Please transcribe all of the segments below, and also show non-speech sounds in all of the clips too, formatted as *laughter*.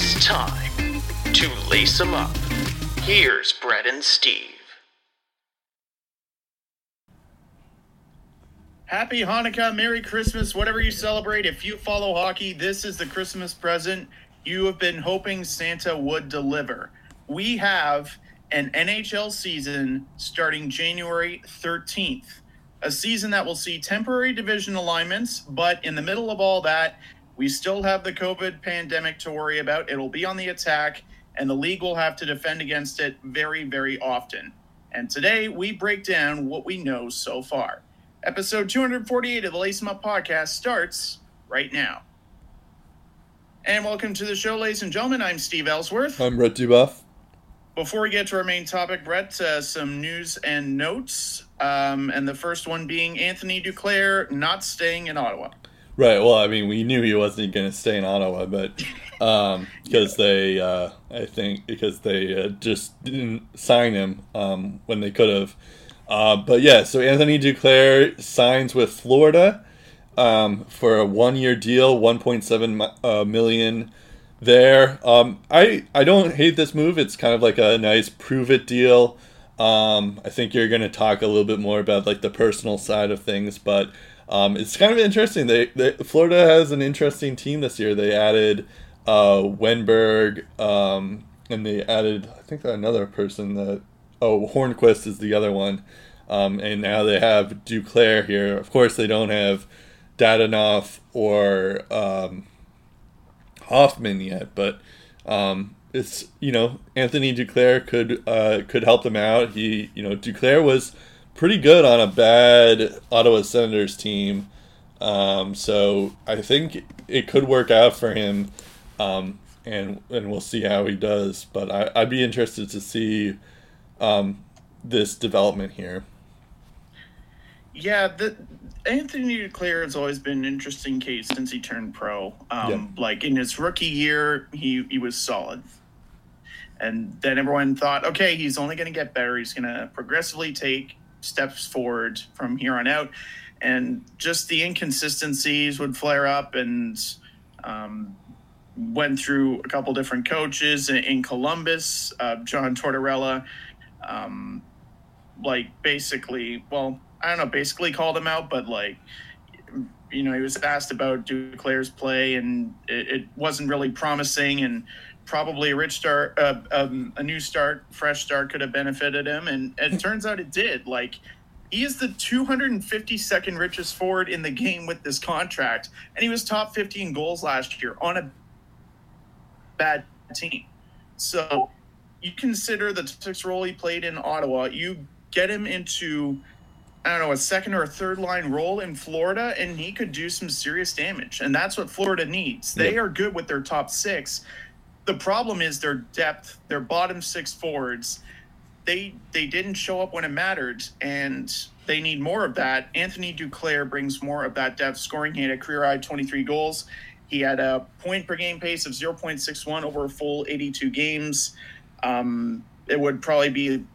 It's time to lace 'em up. Here's Brett and Steve. Happy Hanukkah, Merry Christmas, whatever you celebrate. If you follow hockey, this is the Christmas present you have been hoping Santa would deliver. We have an NHL season starting January 13th, a season that will see temporary division alignments, but in the middle of all that, we still have the COVID pandemic to worry about. It'll be on the attack, and the league will have to defend against it very, very often. And today, we break down what we know so far. Episode 248 of the Lace 'em Up podcast starts right now. And welcome to the show, ladies and gentlemen. I'm Steve Ellsworth. I'm Brett Dubuff. Before we get to our main topic, Brett, uh, some news and notes. Um, and the first one being Anthony Duclair not staying in Ottawa. Right. Well, I mean, we knew he wasn't going to stay in Ottawa, but um, *laughs* because they, uh, I think, because they uh, just didn't sign him um, when they could have. Uh, but yeah, so Anthony Duclair signs with Florida um, for a one-year deal, 1.7 uh, million there. Um, I I don't hate this move. It's kind of like a nice prove it deal. Um, I think you're going to talk a little bit more about like the personal side of things, but um, it's kind of interesting. They, they Florida has an interesting team this year. They added uh, Wennberg, um, and they added I think another person that oh Hornqvist is the other one, um, and now they have Duclair here. Of course, they don't have Dadonov or um, Hoffman yet, but um, it's you know Anthony Duclair could uh, could help them out. He you know Duclair was pretty good on a bad Ottawa Senators team, um, so I think it could work out for him, um, and and we'll see how he does. But I, I'd be interested to see um, this development here. Yeah, the, Anthony Duclair has always been an interesting case since he turned pro. Um, Yeah. Like in his rookie year, he, he was solid. And then everyone thought, okay, he's only going to get better. He's going to progressively take steps forward from here on out. And just the inconsistencies would flare up and um, went through a couple different coaches in, Columbus, uh, John Tortorella. Um, like basically, well, I don't know, basically called him out, but like, you know, he was asked about Duclair's play, and it, it wasn't really promising, and probably a rich start, uh, um, a new start, fresh start could have benefited him, and it turns out it did. Like, he is the 252nd richest forward in the game with this contract, and he was top 15 goals last year on a bad team. So you consider the six role he played in Ottawa, you get him into I don't know, a second or a third line role in Florida, and he could do some serious damage. And that's what Florida needs. They Yeah. are good with their top six. The problem is their depth, their bottom six forwards. They they didn't show up when it mattered, and they need more of that. Anthony Duclair brings more of that depth scoring. He had a career high 23 goals. He had a point per game pace of 0.61 over a full 82 games. Um, it would probably be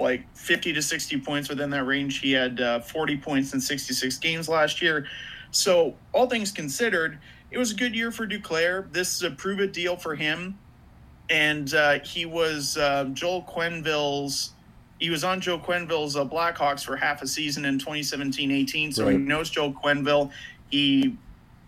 like 50 to 60 points within that range. He had uh, 40 points in 66 games last year. So, all things considered, it was a good year for Duclair. This is a prove it deal for him. And uh, he was uh, Joel Quenneville's, he was on Joe Quenneville's uh, Blackhawks for half a season in 2017 18. So, he knows Joe Quenneville. He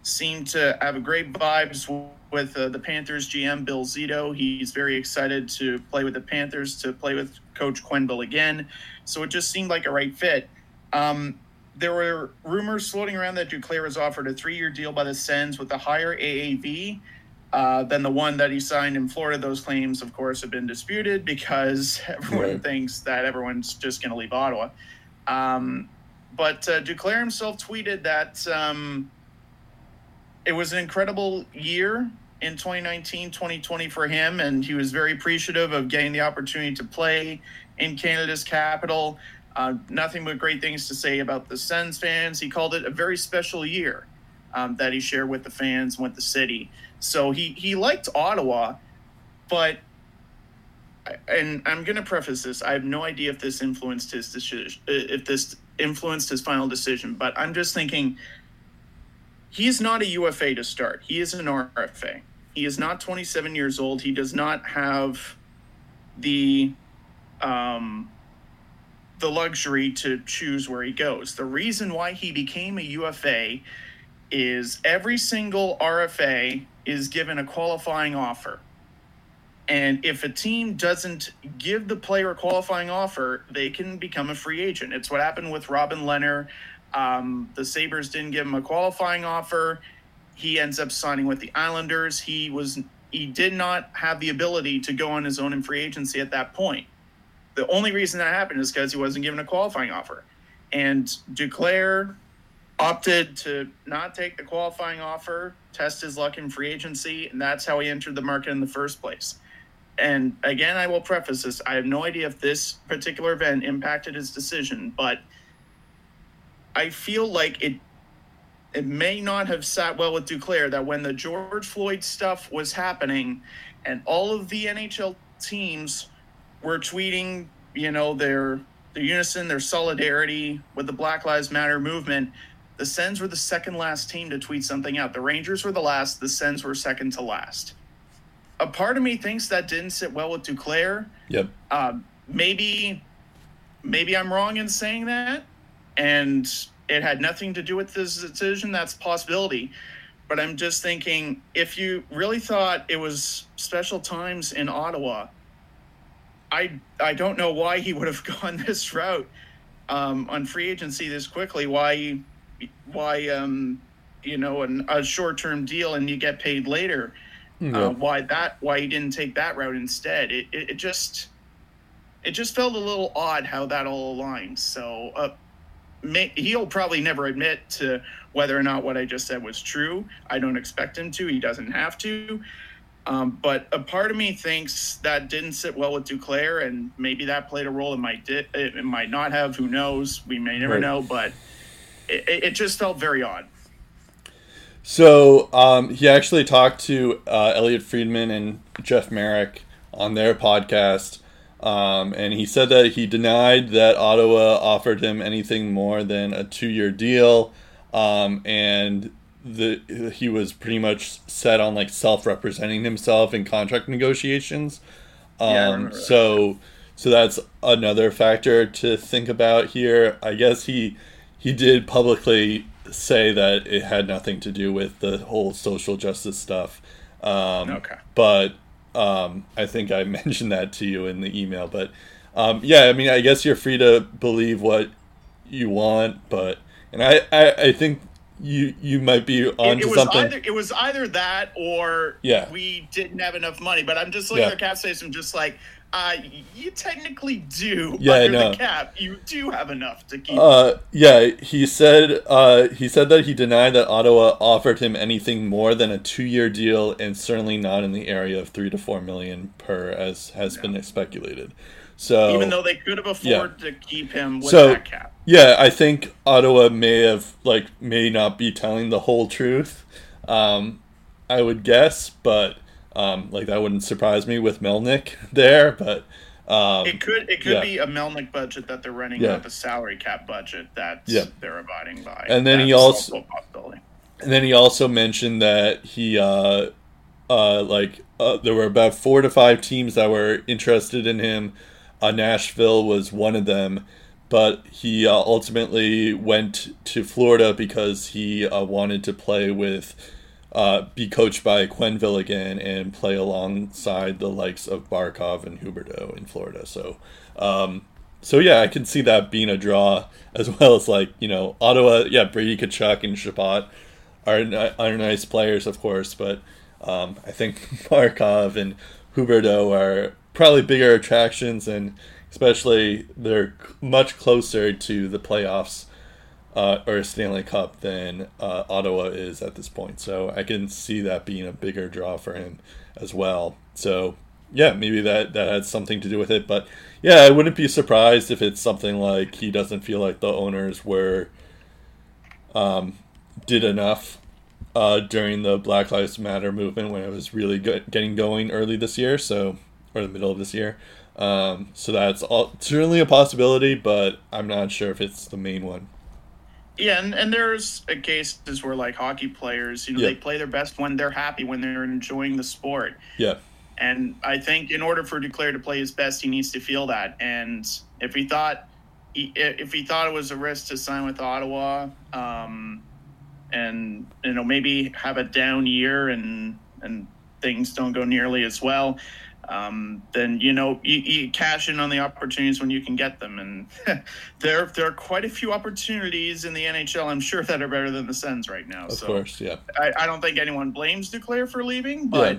seemed to have a great vibes with uh, the Panthers GM Bill Zito. He's very excited to play with the Panthers, to play with Coach Quenneville again. So it just seemed like a right fit. Um, there were rumors floating around that Duclair was offered a three-year deal by the Sens with a higher AAV uh, than the one that he signed in Florida. Those claims, of course, have been disputed because *laughs* everyone Right. thinks that everyone's just going to leave Ottawa. Um, but uh, Duclair himself tweeted that um, it was an incredible year in 2019 2020 for him and he was very appreciative of getting the opportunity to play in canada's capital uh, nothing but great things to say about the sens fans he called it a very special year um, that he shared with the fans with the city so he, he liked ottawa but and i'm going to preface this i have no idea if this influenced his decision if this influenced his final decision but i'm just thinking he is not a UFA to start. He is an RFA. He is not 27 years old. He does not have the um, the luxury to choose where he goes. The reason why he became a UFA is every single RFA is given a qualifying offer. And if a team doesn't give the player a qualifying offer, they can become a free agent. It's what happened with Robin Lehner. Um, the Sabres didn't give him a qualifying offer. He ends up signing with the Islanders. He was he did not have the ability to go on his own in free agency at that point. The only reason that happened is because he wasn't given a qualifying offer. And Duclair opted to not take the qualifying offer, test his luck in free agency, and that's how he entered the market in the first place. And again, I will preface this I have no idea if this particular event impacted his decision, but I feel like it it may not have sat well with Duclair that when the George Floyd stuff was happening and all of the NHL teams were tweeting, you know, their their unison, their solidarity with the Black Lives Matter movement, the Sens were the second last team to tweet something out. The Rangers were the last, the Sens were second to last. A part of me thinks that didn't sit well with Duclair. Yep. Uh, maybe maybe I'm wrong in saying that. And it had nothing to do with this decision. That's a possibility. But I'm just thinking if you really thought it was special times in Ottawa, I I don't know why he would have *laughs* gone this route um, on free agency this quickly. Why why um, you know an, a short term deal and you get paid later. Yeah. Uh, why that? Why he didn't take that route instead? It, it, it just it just felt a little odd how that all aligns. So uh, may, he'll probably never admit to whether or not what I just said was true. I don't expect him to. He doesn't have to. Um, but a part of me thinks that didn't sit well with Duclair, and maybe that played a role. It might di- it, it might not have. Who knows? We may never Right. know. But it, it just felt very odd. So um, he actually talked to uh, Elliotte Friedman and Jeff Marek on their podcast, um, and he said that he denied that Ottawa offered him anything more than a two-year deal, um, and the he was pretty much set on like self-representing himself in contract negotiations. Yeah, Um, that. so so that's another factor to think about here. I guess he he did publicly say that it had nothing to do with the whole social justice stuff. Um, Okay. But um, I think I *laughs* mentioned that to you in the email. But um, yeah, I mean, I guess you're free to believe what you want, but and I I, I think you you might be on It, it was something. either it was either that or Yeah. we didn't have enough money. But I'm just looking Yeah. at the cap space. I'm just like, uh, you technically do Yeah, under the cap. You do have enough to keep. Uh, yeah, he said uh, he said that he denied that Ottawa offered him anything more than a two-year deal, and certainly not in the area of three to four million per, as has been speculated. So even though they could have afforded to keep him with So- that cap. Yeah, I think Ottawa may have like may not be telling the whole truth. Um, I would guess, but um, like that wouldn't surprise me with Melnyk *laughs* there. But um, It could it could yeah. be a Melnyk budget that they're running, Yeah. not the salary cap budget that Yeah. they're abiding by. And then he also-. And then he also mentioned that he, uh, uh, like, uh, there were about four to five teams that were interested in him. Uh, Nashville was one of them, but he uh, ultimately went to Florida because he uh, wanted to play with, uh, be coached by Quenneville again and play alongside the likes of Barkov and Huberdeau in Florida. So, um, so yeah, I can see that being a draw *laughs* as well as like you know Ottawa. Yeah, Brady Tkachuk and Chabot are are nice players, of course, but um, I think *laughs* Barkov and Huberdeau are probably bigger attractions, and especially they're much closer to the playoffs uh, or Stanley Cup than uh, Ottawa is at this point. So I can see that being a bigger draw for him as well. So yeah, maybe that that had something to do with it. But yeah, I wouldn't be surprised if it's something like he doesn't feel like the owners were um, did enough uh, during the Black Lives Matter movement when it was really good, getting going early this year. So or the middle of this year. Um, so that's all, certainly a possibility, but I'm not sure if it's the main one. Yeah, and, and there's uh, cases where like hockey players, you know, Yeah. they play their best when they're happy, when they're enjoying the sport. Yeah. And I think in order for Duclair to play his best, he needs to feel that. And if he thought he, if he thought it was a risk to sign with Ottawa, um, and you know maybe have a down year and and things don't go nearly as well, um, then you know you, you cash in on the opportunities when you can get them. And *laughs* there there are quite a few opportunities in the NHL. I'm sure that are better than the Sens right now. Of so course, yeah. I, I don't think anyone blames Duclair for leaving, but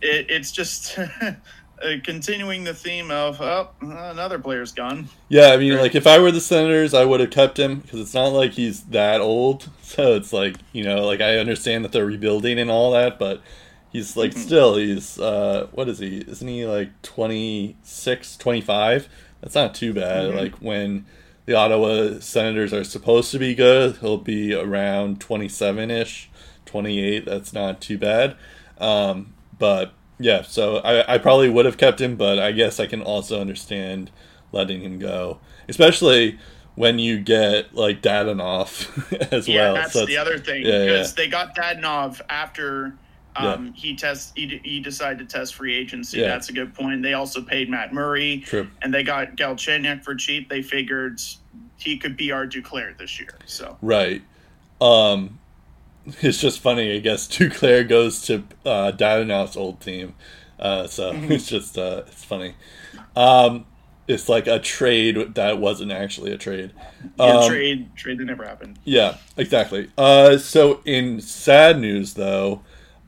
it, it's just *laughs* continuing the theme of oh another player's gone. Yeah, I mean, like if I were the Senators, I would have kept him because it's not like he's that old. *laughs* So it's like you know, like I understand that they're rebuilding and all that, but he's like Mhm. still he's uh what is he? Isn't he like 26, 25? That's not too bad. Mhm. Like when the Ottawa Senators are supposed to be good, he'll be around twenty seven ish, twenty eight. That's not too bad. Um, but yeah, so I, I probably would have kept him, but I guess I can also understand letting him go, especially when you get like Dadonov *laughs* as yeah, well. that's So the other thing because yeah. they got Dadonov after um, he test he, he decided to test free agency. Yeah. That's a good point. They also paid Matt Murray True. and they got Galchenyuk for cheap. They figured he could be our Duclair this year. So Right. Um, it's just funny, I guess. *laughs* Duclair goes to uh, Dadonov's old team, uh, so *laughs* Mm-hmm. it's just uh, it's funny. Um, it's like a trade that wasn't actually a trade. yeah, Um, trade trade that never happened. Yeah, exactly. Uh, so in sad news, though,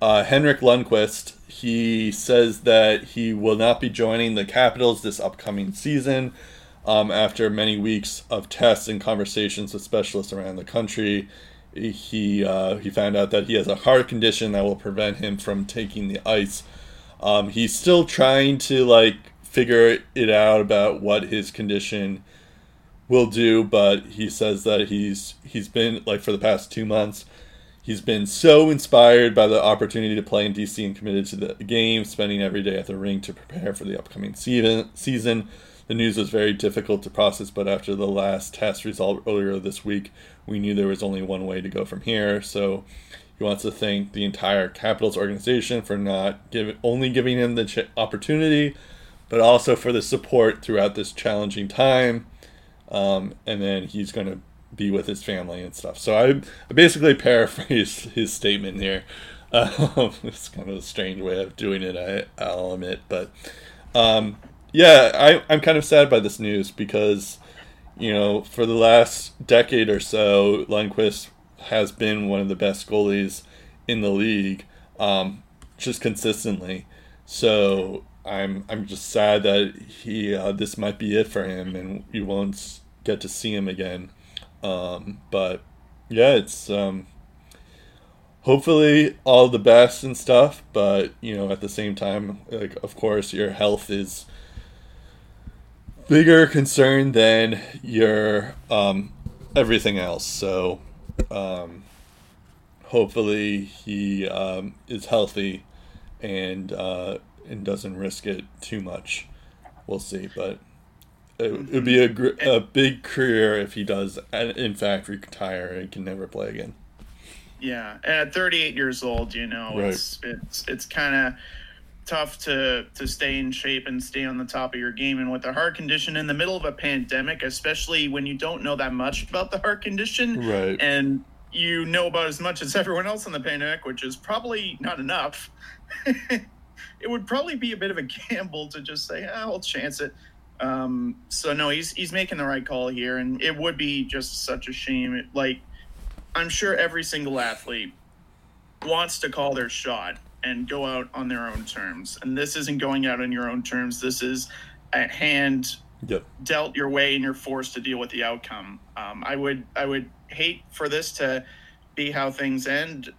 uh, Henrik Lundqvist he says that he will not be joining the Capitals this upcoming season. Um, after many weeks of tests and conversations with specialists around the country, he uh, he found out that he has a heart condition that will prevent him from taking the ice. Um, he's still trying to like figure it out about what his condition will do, but he says that he's he's been like for the past two months, he's been so inspired by the opportunity to play in DC and committed to the game, spending every day at the rink to prepare for the upcoming season. Season, the news was very difficult to process, but after the last test result earlier this week, we knew there was only one way to go from here. So. He wants to thank the entire Capitals organization for not give, only giving him the ch- opportunity, but also for the support throughout this challenging time um, and then he's going to be with his family and stuff. So I, I basically paraphrased *laughs* his statement here. Um, *laughs* it's kind of a strange way of doing it, I, I'll admit, but um, yeah, I, I'm kind of sad by this news because you know for the last decade or so, Lundqvist has been one of the best goalies in the league, um, just consistently. So I'm I'm just sad that he uh, this might be it for him, and we won't get to see him again. Um, but yeah, it's um, hopefully all the best and stuff. But you know, at the same time, like of course, your health is bigger concern than your um, everything else. So um, hopefully he um, is healthy and uh, and doesn't risk it too much. We'll see, but it would be a gr- a big career if he does in fact retire and can never play again. Yeah, at 38 years old, you know, Right. it's it's it's kind of tough to to stay in shape and stay on the top of your game. And with a heart condition in the middle of a pandemic, especially when you don't know that much about the heart condition, Right. and you know about as much as everyone else in the pandemic, which is probably not enough. *laughs* it would probably be a bit of a gamble to just say, "Ah, "I'll chance it." Um, so no, he's he's making the right call here, and it would be just such a shame. It, like, I'm sure every single athlete wants to call their shot and go out on their own terms, and this isn't going out on your own terms. This is at hand Yep. dealt your way and you're forced to deal with the outcome. Um, I would I would hate for this to be how things end.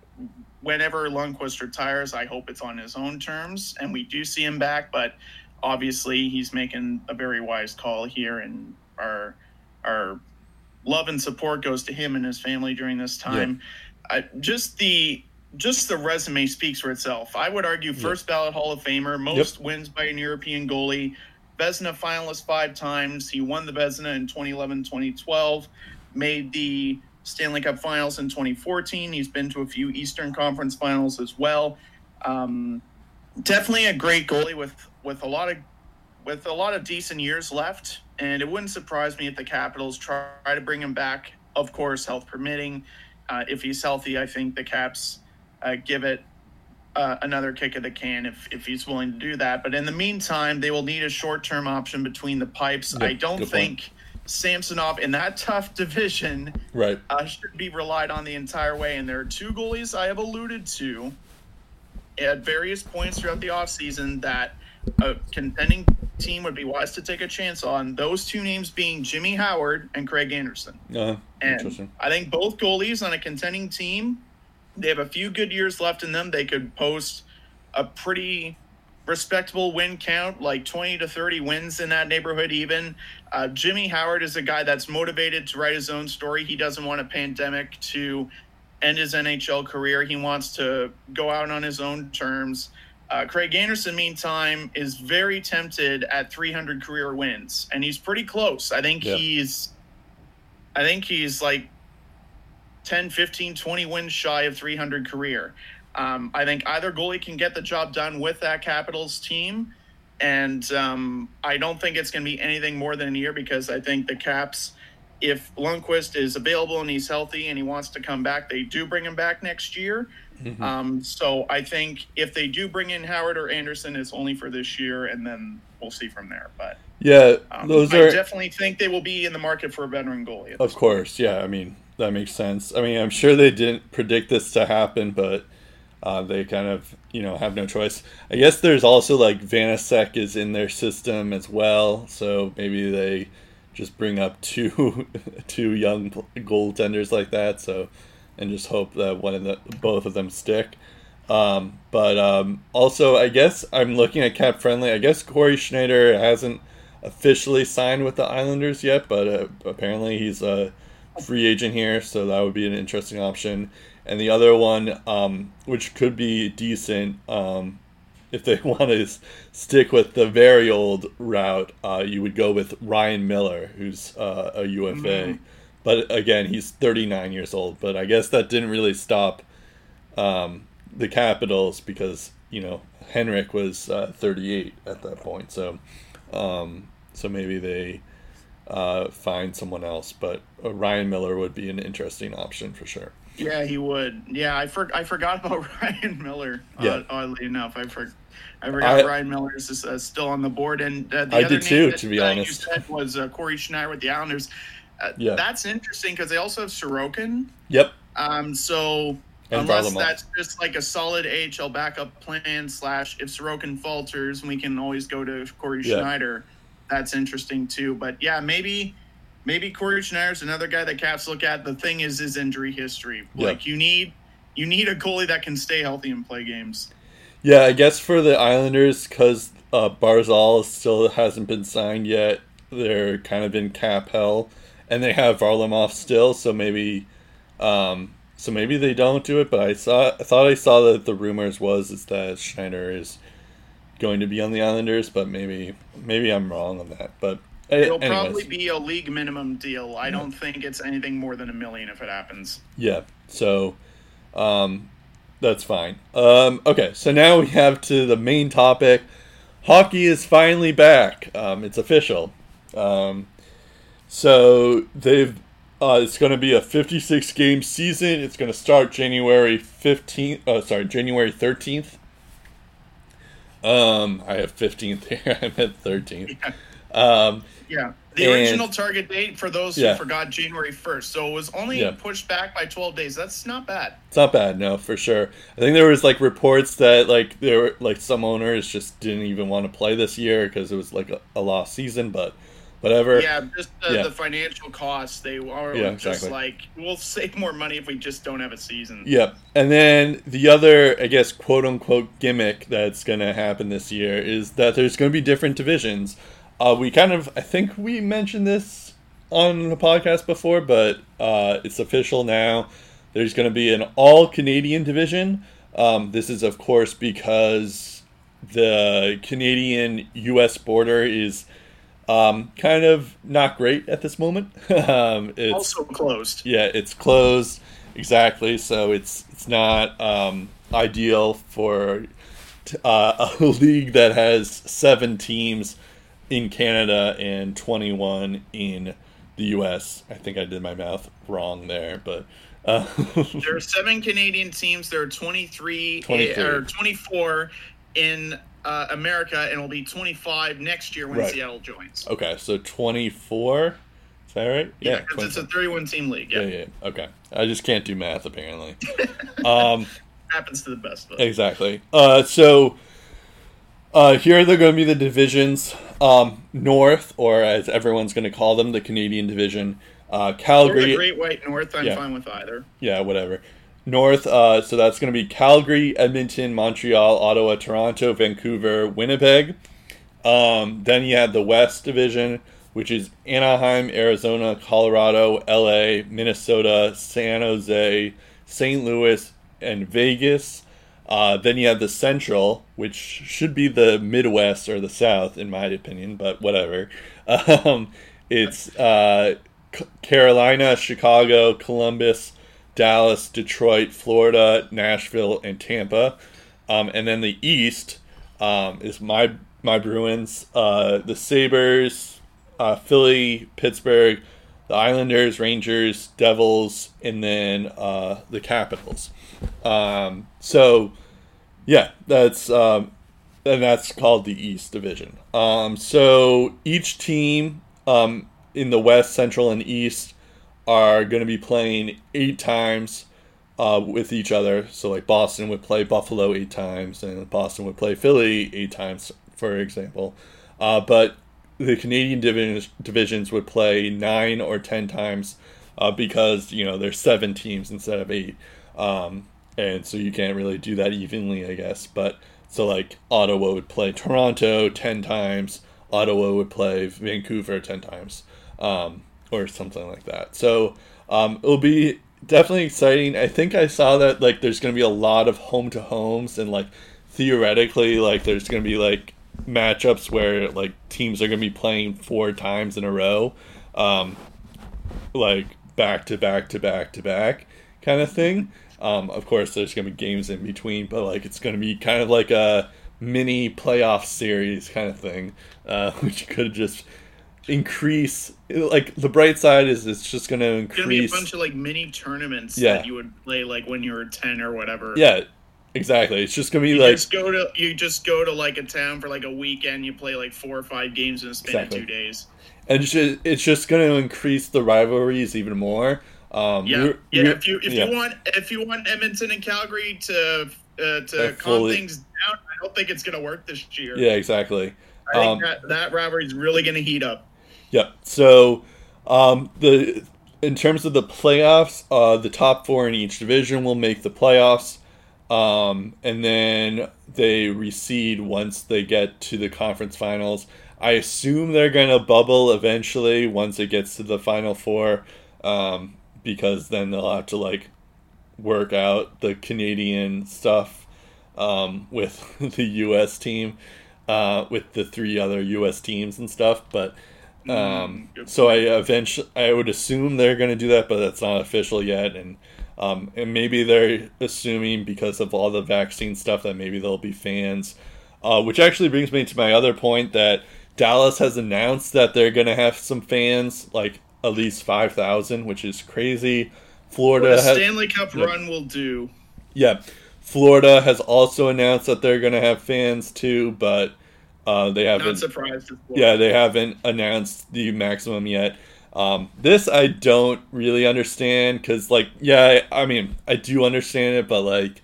Whenever Lundqvist retires, I hope it's on his own terms and we do see him back. But obviously, he's making a very wise call here, and our our love and support goes to him and his family during this time. I, just the just the resume speaks for itself. I would argue first ballot Hall of Famer, most wins by an European goalie, Vezina finalist five times. He won the Vezina in 2011, 2012, made the Stanley Cup Finals in 2014. He's been to a few Eastern Conference Finals as well. Um, definitely a great goalie with with a lot of with a lot of decent years left, and it wouldn't surprise me if the Capitals try to bring him back. Of course, health permitting. Uh, if he's healthy, I think the Caps uh, give it uh, another kick of the can if, if he's willing to do that. But in the meantime, they will need a short term option between the pipes. Yep, I don't think Samsonov in that tough division Right. uh, should be relied on the entire way. And there are two goalies I have alluded to at various points throughout the offseason that a contending team would be wise to take a chance on. Those two names being Jimmy Howard and Craig Anderson. Uh, And. I think both goalies on a contending team, they have a few good years left in them. They could post a pretty respectable win count, like 20 to 30 wins in that neighborhood, even. Uh, Jimmy Howard is a guy that's motivated to write his own story. He doesn't want a pandemic to end his NHL career. He wants to go out on his own terms. Uh, Craig Anderson, meantime, is very tempted at 300 career wins, and he's pretty close. I think Yeah. he's, I think he's like 10, 15, 20 wins shy of 300 career. Um, I think either goalie can get the job done with that Capitals team. And um, I don't think it's going to be anything more than a year because I think the Caps, if Lundqvist is available and he's healthy and he wants to come back, they do bring him back next year. Mhm. Um, so I think if they do bring in Howard or Anderson, it's only for this year, and then we'll see from there. But yeah, um, those I are definitely think they will be in the market for a veteran goalie. Of course, yeah. I mean, that makes sense. I mean, I'm sure they didn't predict this to happen, but uh, they kind of, you know, have no choice. I guess there's also like Vanecek is in their system as well, so maybe they just bring up *laughs* two two young goaltenders like that, so and just hope that one of the both of them stick. Um, but um, also, I guess I'm looking at Cap Friendly. I guess Cory Schneider hasn't officially signed with the Islanders yet, but uh, apparently he's a free agent here, so that would be an interesting option. And the other one, um, which could be decent, um, if they *laughs* want to stick with the very old route, uh, you would go with Ryan Miller, who's uh, a UFA. Mm. But again, he's 39 years old. But I guess that didn't really stop um, the Capitals because you know Henrik was uh, 38 at that point. So, um, so maybe they uh, find someone else. But uh, Ryan Miller would be an interesting option for sure. Yeah, he would. Yeah, I for, I forgot *laughs* about Ryan Miller. Yeah. Uh, oddly enough, I for, I forgot I- Ryan Miller is uh, still on the board, and uh, the I other did too, that, to be honest. You said was uh, Cory Schneider with the Islanders. Uh, Yeah. that's interesting because they also have Sorokin. Yep. Um, so And unless that's just like a solid AHL backup plan slash if Sorokin falters, we can always go to Cory Yeah. Schneider. That's interesting too. But yeah, maybe maybe Cory Schneider's another guy that Caps look at. The thing is his injury history. Yeah. Like you need you need a goalie that can stay healthy and play games. Yeah, I guess for the Islanders, because uh, Barzal still hasn't been signed yet, they're kind of in cap hell, and they have Varlamov still. So maybe, um, so maybe they don't do it. But I saw, I thought I saw that the rumors was is that Schneider is going to be on the Islanders, but maybe, maybe I'm wrong on that. But uh, It'll anyways, probably be a league minimum deal. I don't think it's anything more than a million if it happens. Yeah. So, um, that's fine. Um, okay. So now we have to the main topic. Hockey is finally back. Um, it's official. Um, so they've. Uh, it's going to be a 56 game season. It's going to start January 15th. Uh, sorry, January 13th. Um, I have 15th here. *laughs* I meant 13th. Um, Yeah. The And- original target date for those Yeah. who forgot January 1st. So it was only Yeah. pushed back by 12 days. That's not bad. It's not bad, no, for sure. I think there was like reports that like there were like some owners just didn't even want to play this year because it was like a, a lost season, but whatever. Yeah, just the, Yeah. the financial costs. They are Yeah, just exactly. like, we'll save more money if we just don't have a season. Yep. And then the other, I guess, quote unquote gimmick that's going to happen this year is that there's going to be different divisions. Uh, we kind of, I think we mentioned this on the podcast before, but uh, it's official now. There's going to be an all Canadian division. Um, this is, of course, because the Canadian US border is Um, kind of not great at this moment. *laughs* um, it's Also closed. yeah, it's closed exactly, so it's it's not um, ideal for t- uh, *laughs* a league that has seven teams in Canada and twenty one in the U.S. I think I did my math wrong there, but uh, *laughs* There are seven Canadian teams. There are 23, 23. or 24 in uh, America, and it'll be 25 next year when Right. Seattle joins. okay, so twenty four. Is that right? Yeah, because it's a 31 team league. Yeah, yeah, yeah. Okay, I just can't do math apparently. *laughs* um, happens to the best of us. Exactly. Uh, so uh, here they're going to be the divisions. Um, North, or as everyone's going to call them, the Canadian division. Uh, Or the Calgary. Great White North, I'm Yeah. fine with either. Yeah, whatever. North. Uh, so that's going to be Calgary, Edmonton, Montreal, Ottawa, Toronto, Vancouver, Winnipeg. Um, then you have the West Division, which is Anaheim, Arizona, Colorado, LA, Minnesota, San Jose, St. Louis, and Vegas. Uh, then you have the Central, which should be the Midwest or the South, in my opinion, but whatever. *laughs* Um, it's uh, C- Carolina, Chicago, Columbus, Dallas, Detroit, Florida, Nashville, and Tampa. Um, and then the East um, is my my Bruins, uh, the Sabres, uh, Philly, Pittsburgh, the Islanders, Rangers, Devils, and then uh, the Capitals. Um, so, yeah, that's um, and that's called the East Division. Um, so each team um, in the West, Central, and East are going to be playing eight times uh, with each other. So, like Boston would play Buffalo eight times, and Boston would play Philly eight times, for example. Uh, but the Canadian divisions, divisions would play nine or ten times uh, because you know there's seven teams instead of eight, um, and so you can't really do that evenly, I guess. But so like Ottawa would play Toronto ten times, Ottawa would play Vancouver ten times, um, or something like that. So um, it'll be definitely exciting. I think I saw that like there's going to be a lot of home to homes and like theoretically like there's going to be like matchups where like teams are going to be playing four times in a row, um, like back to back to back to back kind of thing. Um, of course, there's going to be games in between, but like it's going to be kind of like a mini playoff series kind of thing, uh, *laughs* which could just increase. Like the bright side is it's just going to It's gonna be a bunch of like mini tournaments Yeah. that you would play like when you were ten or whatever. yeah, exactly. It's just going to be You like just go to you just go to like a town for like a weekend. You play like four or five games in a span Exactly. of two days. and it's just, it's just going to increase the rivalries even more. Um, Yeah, we're- yeah. we're- If you if yeah. you want if you want Edmonton and Calgary to uh, to Uh, calm fully- things down, I don't think it's gonna work this year. yeah, exactly. I think Um, that that rivalry is really gonna heat up. Yep. So, um, the in terms of the playoffs, uh, the top four in each division will make the playoffs, um, and then they recede once they get to the conference finals. I assume they're gonna bubble eventually once it gets to the final four, um, because then they'll have to like work out the Canadian stuff um, with *laughs* the U.S. team, uh, with the three other U.S. teams and stuff. But um, good so I eventually I would assume they're going to do that, but that's not official yet. And um, and maybe they're assuming because of all the vaccine stuff that maybe there'll be fans. Uh, which actually brings me to my other point that Dallas has announced that they're going to have some fans, like at least five thousand, which is crazy. Florida What a has Stanley Cup Yep. run will do. yeah, Florida has also announced that they're going to have fans too, but uh, they haven't. surprised. at Yeah, they haven't announced the maximum yet. Um, this I don't really understand because, like, yeah, I, I mean, I do understand it, but like,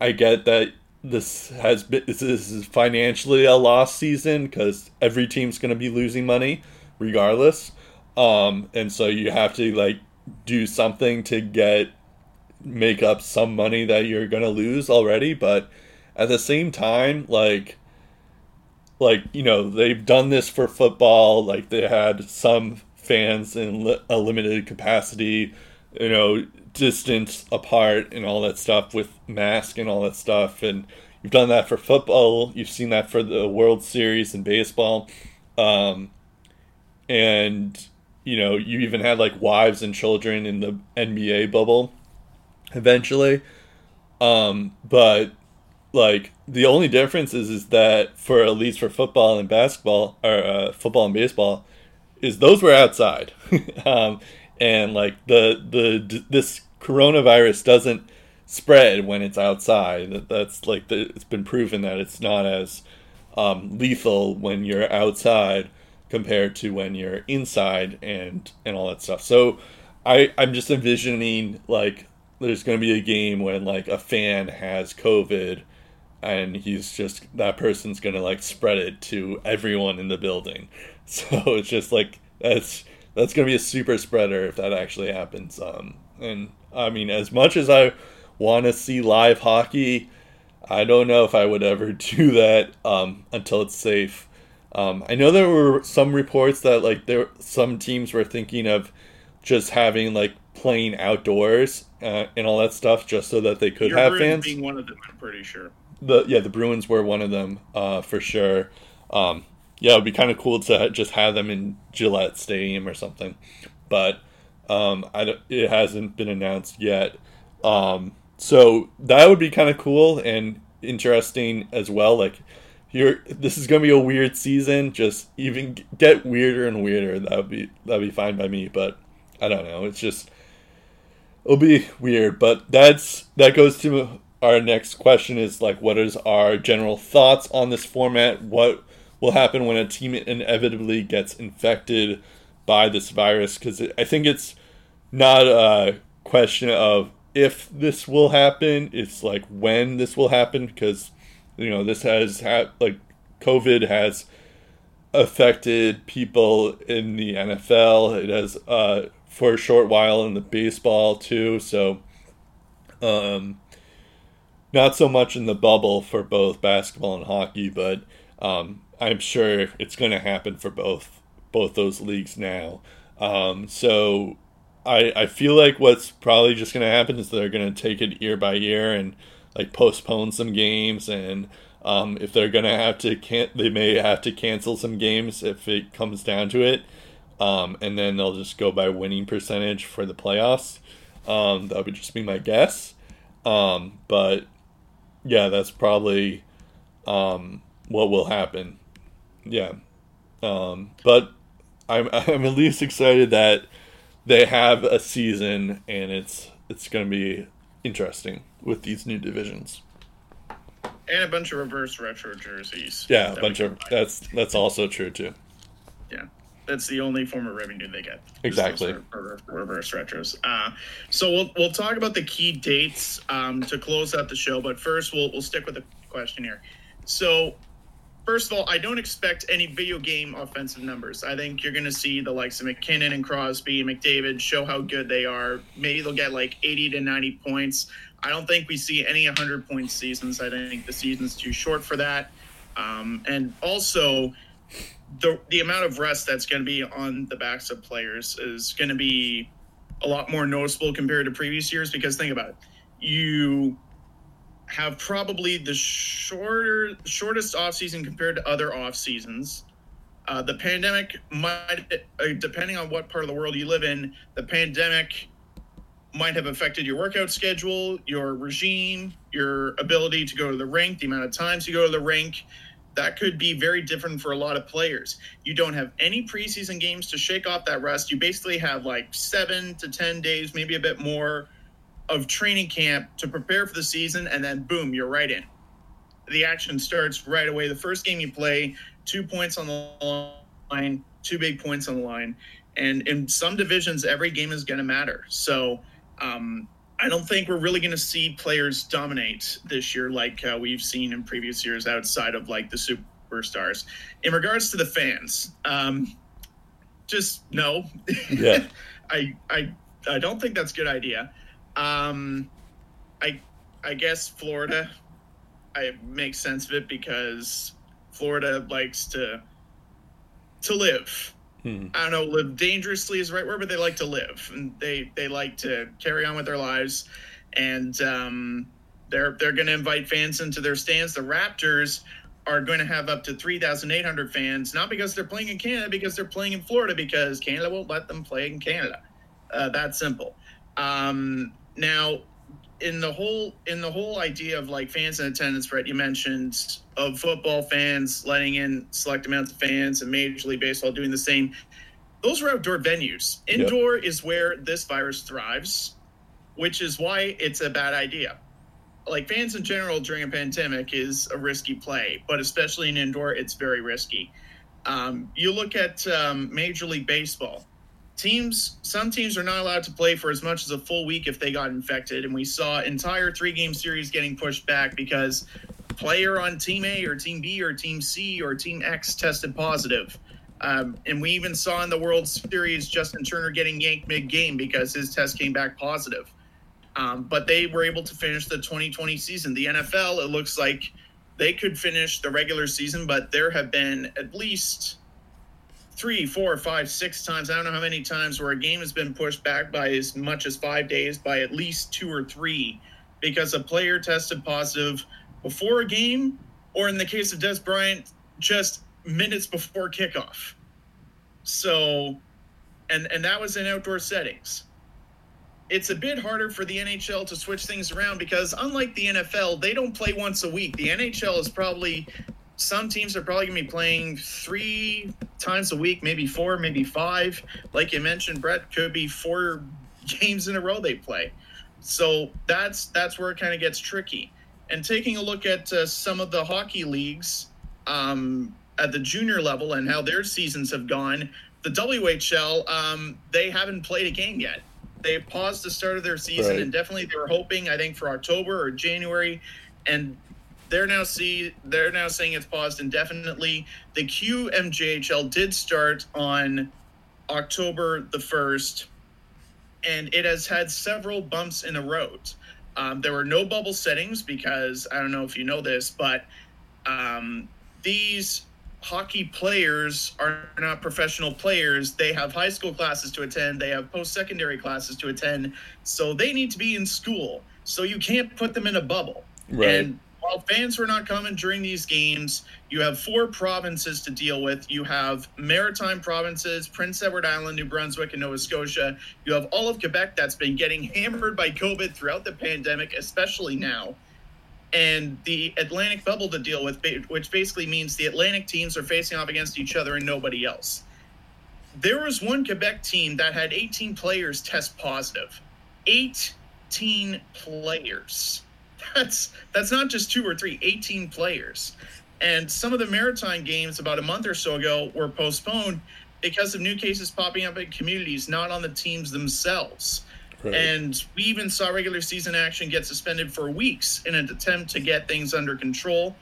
I get that this has been this is financially a lost season because every team's going to be losing money regardless, um, and so you have to like do something to get make up some money that you're going to lose already, but at the same time, like like you know they've done this for football like they had some fans in li- a limited capacity you know distance apart and all that stuff with mask and all that stuff and you've done that for football you've seen that for the world series in baseball um and you know you even had like wives and children in the NBA bubble eventually. Um, but like the only difference is is that for at least for football and basketball or uh, football and baseball is those were outside. *laughs* Um, and like the the this coronavirus doesn't spread when it's outside. That, that's like the, it's been proven that it's not as um, lethal when you're outside compared to when you're inside and and all that stuff. So i i'm just envisioning like there's going to be a game when like a fan has covid and he's just that person's gonna like spread it to everyone in the building. *laughs* So it's just like that's that's gonna be a super spreader if that actually happens. Um, and I mean, as much as I want to see live hockey, I don't know if I would ever *laughs* do that um, until it's safe. Um, I know there were some reports that like there some teams were thinking of just having like playing outdoors uh, and all that stuff just so that they could Your have fans. being one of them, I'm pretty sure. The yeah the Bruins were one of them uh, for sure. Um, yeah, it would be kind of cool to just have them in Gillette Stadium or something, but um, it hasn't been announced yet. Um, so that would be kind of cool and interesting as well. Like here, this is gonna be a weird season. Just even get weirder and weirder. That would be that would be fine by me. But I don't know. It's just it'll be weird but that's that goes to our next question is like what is our general thoughts on this format what will happen when a team inevitably gets infected by this virus because i think it's not a question of if this will happen it's like when this will happen because you know this has had like covid has affected people in the NFL. It has uh, for a short while in the baseball too. So, um, not so much in the bubble for both basketball and hockey, but um, I'm sure it's going to happen for both both those leagues now. Um, so, I I feel like what's probably just going to happen is they're going to take it year by year and like postpone some games and um, if they're gonna have to can they may have to cancel some games if it comes down to it um, and then they'll just go by winning percentage for the playoffs um, that would just be my guess um, but yeah that's probably um, what will happen yeah um, but I'm, *laughs* I'm at least excited that they have a season and it's it's gonna be interesting with these new divisions And a bunch of reverse retro jerseys. Yeah, a bunch of that's that's also true too. Yeah, that's the only form of revenue they get. Exactly. those re- re- Reverse retros. Uh, so we'll we'll talk about the key dates um, to close out the show, but first we'll we'll stick with the question here. So. First of all, I don't expect any video game offensive numbers. I think you're going to see the likes of MacKinnon and Crosby and McDavid show how good they are. Maybe they'll get like 80 to 90 points. I don't think we see any 100 point seasons. I think the season's too short for that. Um, and also, the the amount of rest that's going to be on the backs of players is going to be a lot more noticeable compared to previous years. Because think about it, you have probably the shorter shortest off season compared to other off seasons. Uh, the pandemic might, uh, depending on what part of the world you live in, the pandemic might have affected your workout schedule, your regime, your ability to go to the rink, the amount of times you go to the rink. That could be very different for a lot of players. You don't have any preseason games to shake off that rest. You basically have like seven to 10 days, maybe a bit more, of training camp to prepare for the season, and then boom, you're right in. The action starts right away. The first game you play, two points on the line, two big points on the line. And in some divisions, every game is going to matter. So, um, I don't think we're really going to see players dominate this year like uh, we've seen in previous years outside of like the superstars. In regards to the fans, um, just no. Yeah. *laughs* I I I don't think that's a good idea. Um, I I guess Florida, I makes sense of it because Florida likes to to live. Hmm. I don't know, live dangerously is the right word, but they like to live and they they like to carry on with their lives, and um, they're they're going to invite fans into their stands. The Raptors are going to have up to 3,800 fans, not because they're playing in Canada, because they're playing in Florida, because Canada won't let them play in Canada. Uh, that simple. Um, now, in the whole in the whole idea of like fans in attendance, Brett, you mentioned of football fans letting in select amounts of fans and Major League Baseball doing the same. Those are outdoor venues. Indoor yep. is where this virus thrives, which is why it's a bad idea like fans in general during a pandemic is a risky play, but especially in indoor, it's very risky. Um, you look at um, Major League Baseball. Teams, some teams are not allowed to play for as much as a full week if they got infected, and we saw entire three-game series getting pushed back because player on Team A or Team B or Team C or Team X tested positive. Um, and we even saw in the World Series Justin Turner getting yanked mid-game because his test came back positive. Um, but they were able to finish the 2020 season. The NFL, it looks like they could finish the regular season, but there have been at least three, four, five, six times. I don't know how many times where a game has been pushed back by as much as five days by at least two or three because a player tested positive before a game, or in the case of Dez Bryant, just minutes before kickoff. So, and and that was in outdoor settings it's a bit harder for the NHL to switch things around because unlike the NFL, they don't play once a week. The NHL is probably some teams are probably going to be playing three times a week, maybe four, maybe five. Like you mentioned, Brett could be four *laughs* games in a row they play. So that's that's where it kind of gets tricky. And taking a look at uh, some of the hockey leagues um, at the junior level and how their seasons have gone, the WHL um, they haven't played a game yet they paused the start of their season, right. and definitely they were hoping, I think, for October or January, and they're now see they're now saying it's paused indefinitely. The QMJHL did start on October the first, and it has had several bumps in the road. Um, there were no bubble settings because I don't know if you know this, but um, these hockey players are not professional players. They have high school classes to attend, they have post secondary classes to attend. So they need to be in school. So you can't put them in a bubble. Right. And while fans were not coming during these games, you have four provinces to deal with. You have maritime provinces, Prince Edward Island, New Brunswick, and Nova Scotia. You have all of Quebec that's been getting hammered by COVID throughout the pandemic, especially now and the Atlantic bubble to deal with, which basically means the Atlantic teams are facing off against each other and nobody else. There was one Quebec team that had 18 players test positive. 18 players. That's that's not just two or three, 18 players. And some of the maritime games about a month or so ago were postponed because of new cases popping up in communities, not on the teams themselves. Right. And we even saw regular season action get suspended for weeks in an attempt to get things under control.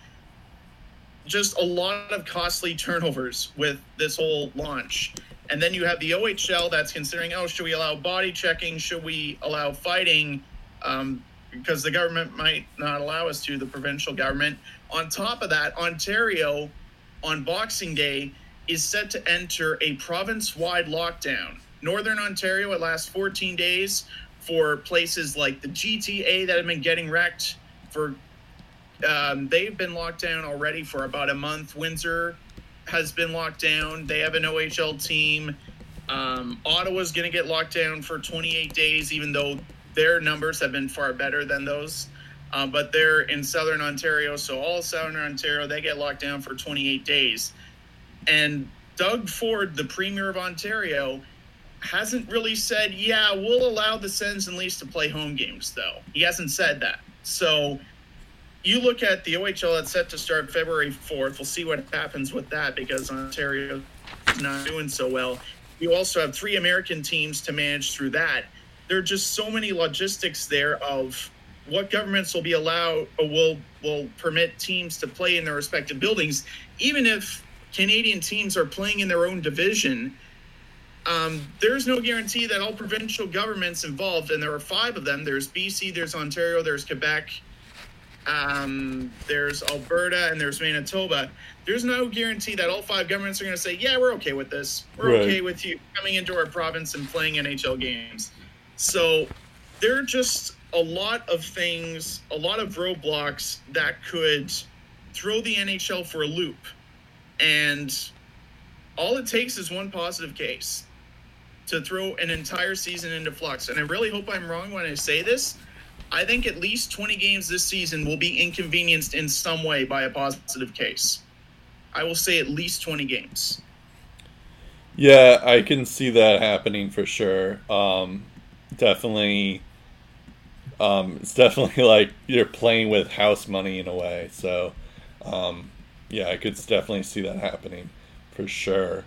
Just a lot of costly turnovers with this whole launch. And then you have the OHL that's considering, oh, should we allow body checking? Should we allow fighting? Um, because the government might not allow us to, the provincial government. On top of that, Ontario on Boxing Day is set to enter a province wide lockdown Northern Ontario, it lasts 14 days for places like the GTA that have been getting wrecked. For um, they've been locked down already for about a month. Windsor has been locked down. They have an OHL team. Um, Ottawa's going to get locked down for 28 days, even though their numbers have been far better than those. Um, but they're in southern Ontario, so all southern Ontario they get locked down for 28 days. And Doug Ford, the premier of Ontario, hasn't really said, yeah, we'll allow the Sens and Leafs to play home games, though. He hasn't said that. So you look at the OHL that's set to start February 4th. We'll see what happens with that because Ontario is not doing so well. You also have three American teams to manage through that. There are just so many logistics there of what governments will be allowed or will will permit teams to play in their respective buildings, even if Canadian teams are playing in their own division um, there's no guarantee that all provincial governments involved, and there are five of them. There's BC, there's Ontario, there's Quebec, um, there's Alberta, and there's Manitoba. There's no guarantee that all five governments are going to say, "Yeah, we're okay with this. We're right. okay with you coming into our province and playing NHL games." So there are just a lot of things, a lot of roadblocks that could throw the NHL for a loop. And all it takes is one positive case to throw an entire season into flux. And I really hope I'm wrong when I say this. I think at least 20 games this season will be inconvenienced in some way by a positive case. I will say at least 20 games. Yeah, I can see that happening for sure. Um, definitely, um, it's definitely *laughs* like you're playing with house money in a way. So, um, yeah, I could definitely see that happening for sure.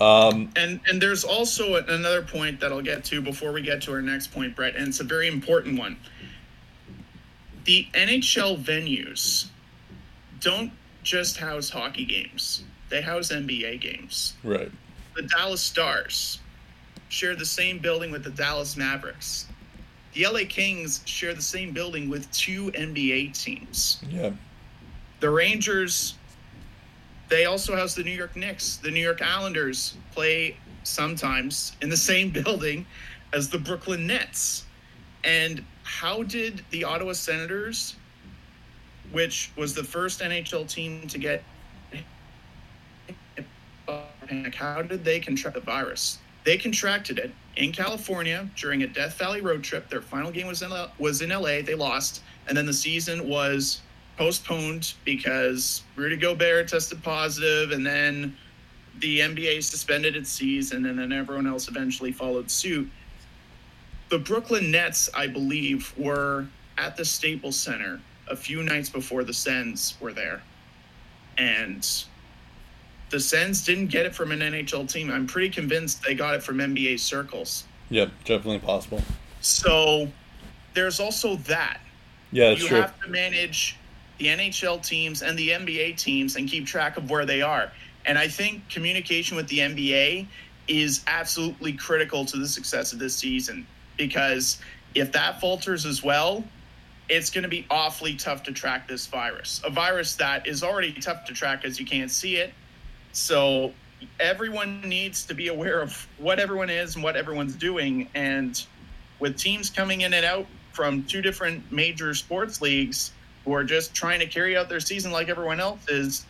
Um, and and there's also another point that I'll get to before we get to our next point, Brett, and it's a very important one. The NHL venues don't just house hockey games; they house NBA games. Right. The Dallas Stars share the same building with the Dallas Mavericks. The LA Kings share the same building with two NBA teams. Yeah. The Rangers they also house the New York Knicks. The New York Islanders play sometimes in the *laughs* same building as the Brooklyn Nets. And how did the Ottawa Senators, which was the first NHL team to get how did they contract the virus? They contracted it in California during a Death Valley road trip. Their final game was in was in LA. They lost, and then the season was postponed because Rudy Gobert tested positive, and then the NBA suspended its season, and then everyone else eventually followed suit. The Brooklyn Nets, I believe, were at the Staples Center a few nights before the Sens were there. And the Sens didn't get it from an NHL team. I'm pretty convinced they got it from NBA circles. Yep, definitely possible. So there's also that. Yeah, you true. have to manage the NHL teams and the NBA teams and keep track of where they are. And I think communication with the NBA is absolutely critical to the success of this season because if that falters as well, it's going to be awfully tough to track this virus. A virus that is already tough to track as you can't see it. So everyone needs to be aware of what everyone is and what everyone's doing. And with teams coming in and out from two different major sports leagues, who are just trying to carry out their season like everyone else is,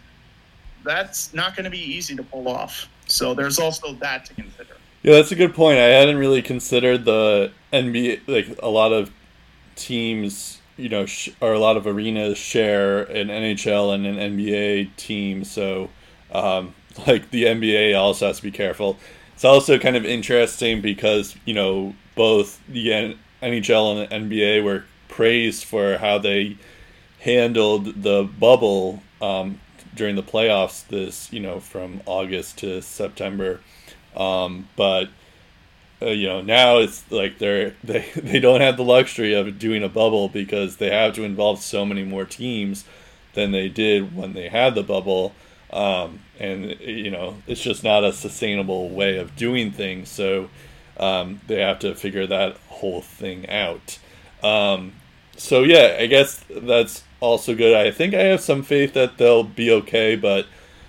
that's not going to be easy to pull off. So there's also that to consider. Yeah, that's a good point. I hadn't really considered the NBA. Like a lot of teams, you know, sh- or a lot of arenas share an NHL and an NBA team. So, um, *laughs* like the NBA also has to be careful. It's also kind of interesting because you know both the NHL and the NBA were praised for how they handled the bubble um, during the playoffs this you know from August to September um, but uh, you know now it's like they're *laughs* they, they don't have the luxury of doing a bubble because they have to involve so many more teams than they did when they had the bubble um, and you know it's just not a sustainable way of doing things so um, they have to figure that whole thing out um, so yeah i guess that's also good. I think I have some faith that they'll be okay, but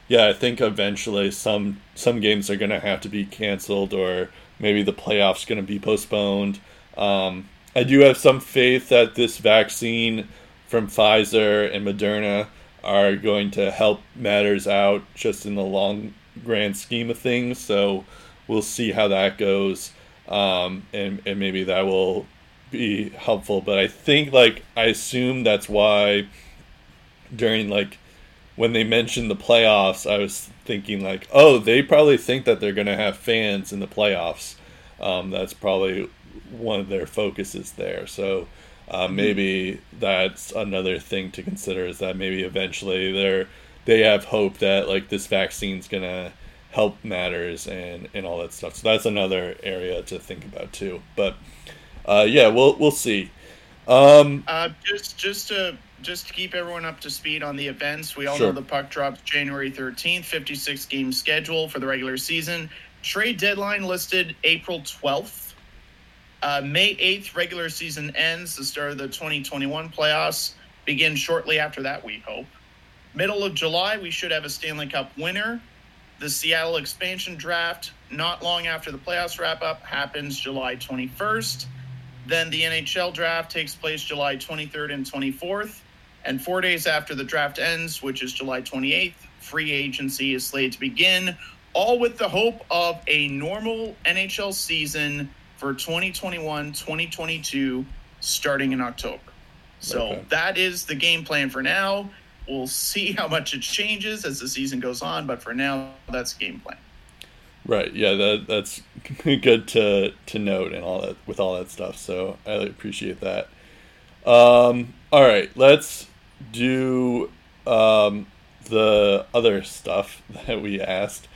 yeah, I think eventually some some games are going to have to be canceled or maybe the playoffs going to be postponed. Um, I do have some faith that this vaccine from Pfizer and Moderna are going to help matters out just in the long grand scheme of things. So we'll see how that goes. Um, and, and maybe that will be helpful. But I think like I assume that's why during like when they mentioned the playoffs, I was thinking like, oh, they probably think that they're gonna have fans in the playoffs. Um, that's probably one of their focuses there. So uh, maybe that's another thing to consider is that maybe eventually they're they have hope that like this vaccine's gonna help matters and and all that stuff. So that's another area to think about too. But uh, yeah, we'll we'll see. Um, uh, just just to just to keep everyone up to speed on the events, we all Sure. know the puck drops January 13th, 56 game schedule for the regular season. Trade deadline listed April 12th. Uh, May 8th, regular season ends. The start of the 2021 playoffs begins shortly after that, we hope. Middle of July, we should have a Stanley Cup winner. The Seattle expansion draft, not long after the playoffs wrap up, happens July 21st. Then the NHL draft takes place July 23rd and 24th. And four days after the draft ends, which is July 28th, free agency is slated to begin, all with the hope of a normal NHL season for 2021 2022 starting in October. So Okay. that is the game plan for now. We'll see how much it changes as the season goes on, but for now, that's game plan. Right. Yeah. That that's *laughs* good to to note and all that with all that stuff. So I appreciate that. Um. All right. Let's do um the other stuff *laughs* that we asked.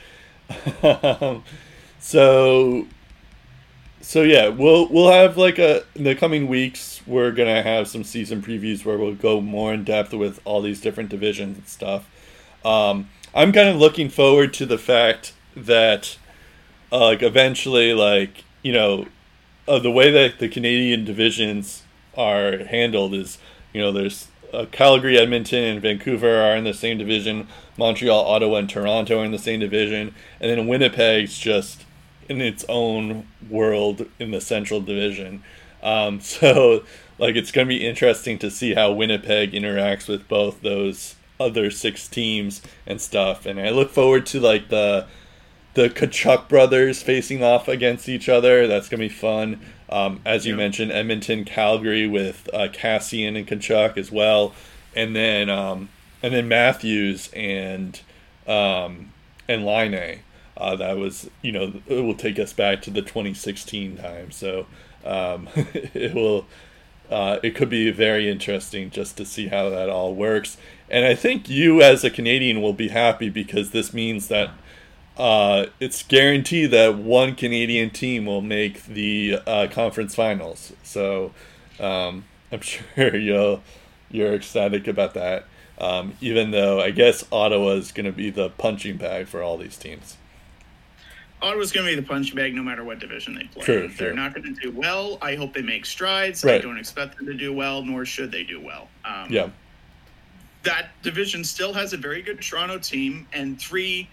um, *laughs* so so yeah, we'll we'll have like a in the coming weeks. We're gonna have some season previews where we'll go more in depth with all these different divisions and stuff. Um, I'm kind of looking forward to the fact that, uh, like, eventually, like you know, uh, the way that the Canadian divisions are handled is, you know, there's uh, Calgary, Edmonton, and Vancouver are in the same division. Montreal, Ottawa, and Toronto are in the same division, and then Winnipeg's just in its own world in the Central Division. Um, *laughs* so, like, it's going to be interesting to see how Winnipeg interacts with both those other six teams and stuff. And I look forward to like the the Tkachuk brothers facing off against each other. That's gonna be fun. Um, as you Yeah. mentioned, Edmonton, Calgary with uh, Kassian and Tkachuk as well, and then um, and then Matthews and um, and Laine. Uh, that was you know it will take us back to the 2016 time. So um, *laughs* it will uh, it could be very interesting just to see how that all works. And I think you, as a Canadian, will be happy because this means that uh, it's guaranteed that one Canadian team will make the uh, conference finals. So um, I'm *laughs* sure you'll you're ecstatic about that. Um, even though I guess Ottawa is going to be the punching bag for all these teams. Ottawa's going to be the punching bag no matter what division they play. They're not going to do well. I hope they make strides. I don't expect them to do well, nor should they do well. Um, Yeah, That division still has a very good Toronto team and three,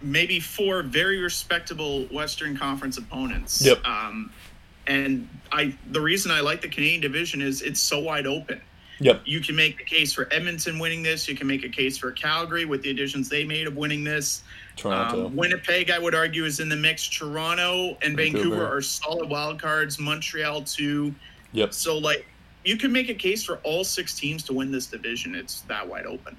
maybe four very respectable Western Conference opponents. Yep. Um, and I, the reason I like the Canadian division is it's so wide open. yep, You can make the case for Edmonton winning this. You can make a case for Calgary with the additions they made of winning this. Toronto. Um, Winnipeg, I would argue, is in the mix. Toronto and Vancouver, Vancouver. are solid wild cards. Montreal too. yep. So like, you can make a case for all six teams to win this division. It's that wide open.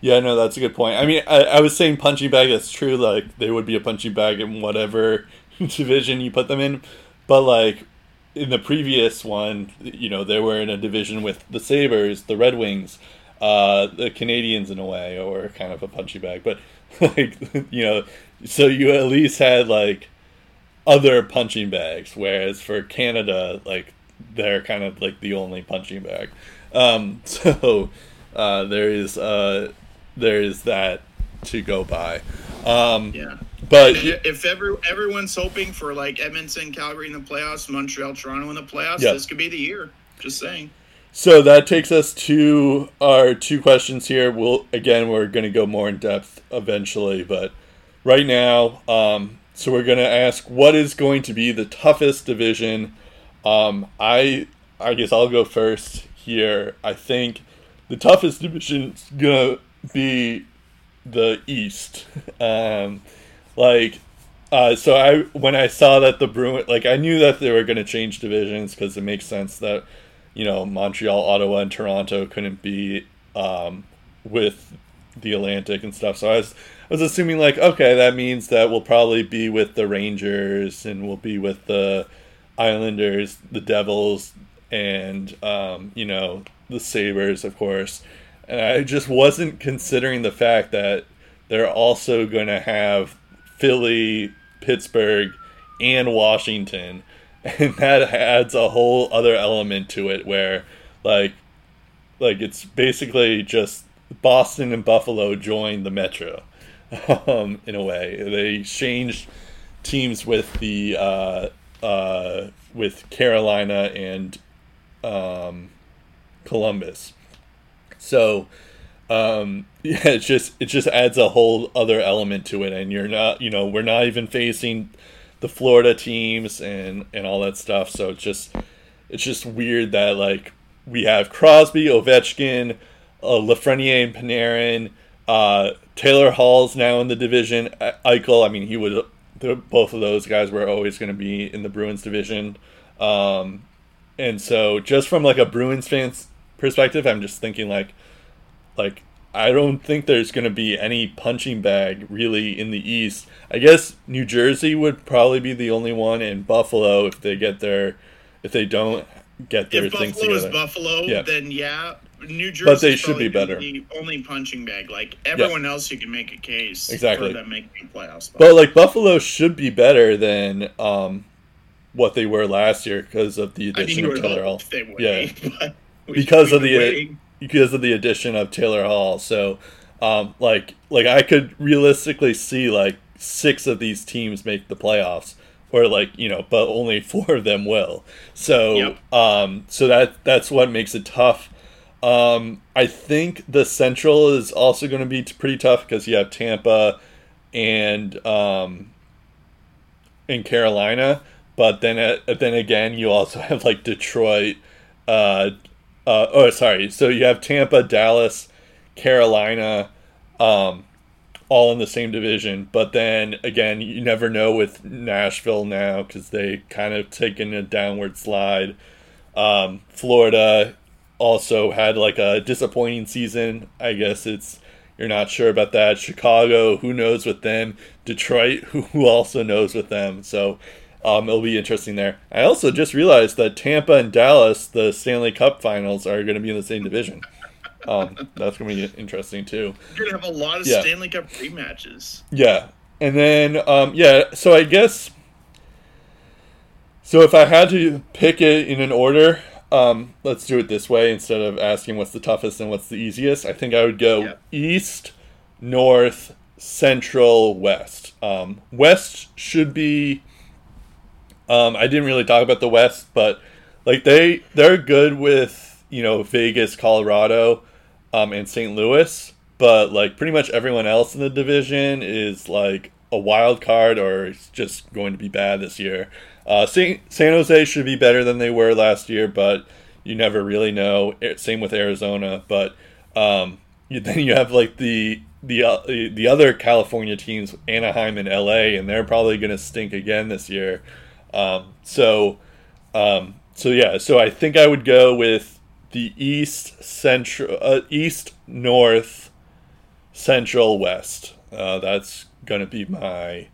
Yeah, no, that's a good point. I mean, I, I was saying punching bag. That's true. Like they would be a punching bag in whatever *laughs* division you put them in. But like in the previous one, you know, they were in a division with the Sabres, the Red Wings, uh, the Canadiens in a way, or kind of a punching bag. But *laughs* like you know, so you at least had like other punching bags. Whereas for Canada, like they're kind of like the only punching bag. Um, *laughs* so uh, there is uh, there is that to go by. Um, Yeah. But If every everyone's hoping for like Edmonton, Calgary in the playoffs, Montreal, Toronto in the playoffs, Yeah. this could be the year. Just saying. So that takes us to our two questions here. We'll again we're going to go more in depth eventually, but right now, um, so we're going to ask what is going to be the toughest division. Um, I I guess I'll go first here. I think the toughest division is going to be the East. *laughs* Um, like uh, so I when I saw that the Bruin like I knew that they were going to change divisions because it makes sense that you know Montreal, Ottawa, and Toronto couldn't be um, with the Atlantic and stuff. So I was I was assuming like okay that means that we'll probably be with the Rangers and we'll be with the Islanders, the Devils, and um, you know the Sabres, of course. And I just wasn't considering the fact that they're also going to have Philly, Pittsburgh, and Washington. And that adds a whole other element to it where like like it's basically just Boston and Buffalo joined the Metro *laughs* um, in a way. They changed teams with the uh, uh, with Carolina and um, Columbus. So um, *laughs* yeah, it just it just adds a whole other element to it, and you're not you know we're not even facing the Florida teams and and all that stuff. So it's just it's just weird that like we have Crosby, Ovechkin, uh, Lafreniere and Panarin. Uh, Taylor Hall's now in the division. Eichel, I mean, he would. Both of those guys were always going to be in the Bruins division. Um, and so, just from like a Bruins fan's perspective, I'm just thinking like, like I don't think there's going to be any punching bag really in the East. I guess New Jersey would probably be the only one, and Buffalo if they get their, if they don't get their If things Buffalo is together. Buffalo, Yeah. then yeah, New Jersey. But they should be better. The only punching bag, like everyone else, you can make a case Exactly. for them making playoffs. But like Buffalo should be better than um, what they were last year because of the I mean, addition of Taylor Hall. they would Yeah. be, *laughs* but we- because of the waiting. Because of the addition of Taylor Hall. So, um, like like I could realistically see like six of these teams make the playoffs, or like you know, but only *laughs* four of them will. So, Yep. um, so that that's what makes it tough. Um, I think the Central is also going to be pretty tough because you have Tampa and um, in Carolina, but then uh, then again you also *laughs* have like Detroit. Uh, uh, oh, sorry. So you have Tampa, Dallas, Carolina, um, all in the same division. But then again, you never know with Nashville now because they kind of taken a downward slide. Um, Florida also had like a disappointing season. I guess it's you're not sure about that. Chicago, who knows with them? Detroit, *laughs* who also knows with them? So um, it'll be interesting there. I also just realized that Tampa and Dallas, the Stanley Cup Finals, are going to be in the same division. Um, that's going to be interesting too. You're gonna have a lot of Yeah. Stanley Cup rematches. Yeah, and then um, yeah. So I guess so. If I had to pick it in an order, um, let's do it this way instead of asking what's the toughest and what's the easiest. I think I would go Yeah. east, north, central, west. Um, west should be. Um, I didn't really talk about the west, but like they they're good with you know Vegas, Colorado, um, and St. Louis, but like pretty much everyone else in the division is like a wild card or is just going to be bad this year. Uh, San, Jose should be better than they were last year, but you never really know. Same with Arizona, but um, you, *laughs* then you have like the the uh, the other California teams, Anaheim and LA, and they're probably going to stink again this year. Um, so um, so yeah, so I think I would go with the east central, uh, east north, central west. Uh, that's gonna be my,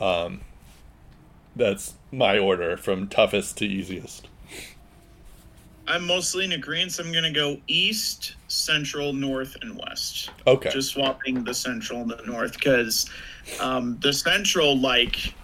um, that's my order from toughest to easiest. I'm mostly in agreement. So I'm gonna go east, central, north, and west. Okay. Just swapping the central and the north because um, the central, like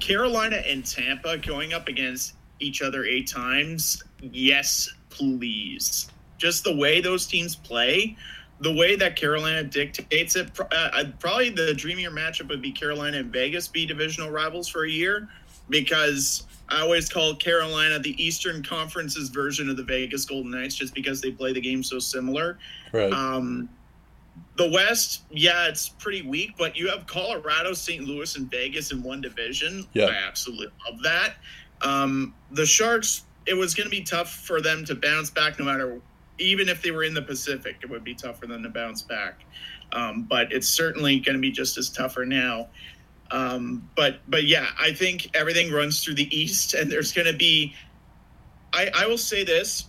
Carolina and Tampa, going up against each other eight times. Yes, please. Just the way those teams play, the way that Carolina dictates it. Uh, uh, probably the dreamier matchup would be Carolina and Vegas be divisional rivals for a year because I always call Carolina the Eastern Conference's version of the Vegas Golden Knights just because they play the game so similar. right. Um, the West, yeah, it's pretty weak, but you have Colorado, St. Louis, and Vegas in one division. Yeah. I absolutely love that. Um, the Sharks, it was going to be tough for them to bounce back no matter, even if they were in the Pacific, it would be tough for them to bounce back. Um, but it's certainly going to be just as tougher now. Um, but but yeah, I think everything runs through the East, and there's going to be. I I will say this.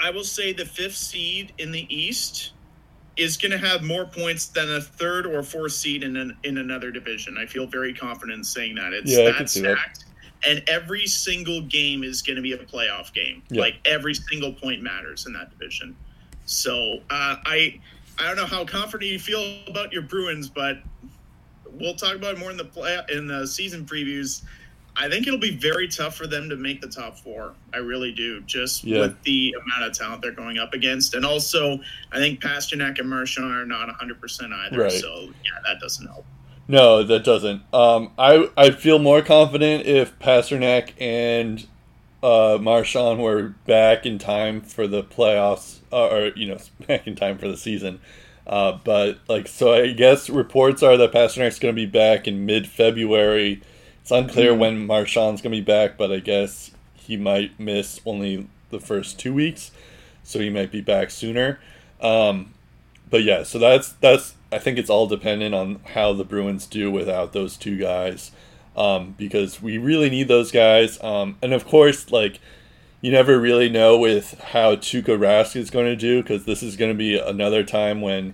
I will say the fifth seed in the East is going to have more points than a third or fourth seed in an, in another division. I feel very confident in saying that. It's Yeah, that see that. stacked, and every single game is going to be a playoff game. Yeah. Like every single point matters in that division. So uh, I I don't know how confident you feel about your Bruins, but we'll talk about it more in the play in the season previews. I think it'll be very tough for them to make the top four. I really do, just Yeah. with the amount of talent they're going up against, and also I think Pastrnak and Marchand are not 100 percent either. Right. So yeah, that doesn't help. No, that doesn't. Um, I I feel more confident if Pastrnak and uh, Marchand were back in time for the playoffs, uh, or you know, *laughs* back in time for the season. Uh, but like, so I guess reports are that Pastrnak's going to be back in mid February. It's unclear Mhm. when Marchand's going to be back, but I guess he might miss only the first two weeks, so he might be back sooner. Um, but yeah, so that's that's I think it's all dependent on how the Bruins do without those two guys, um, because we really need those guys. Um, and of course, like you never really know with how Tuukka Rask is going to do because this is going to be another time when,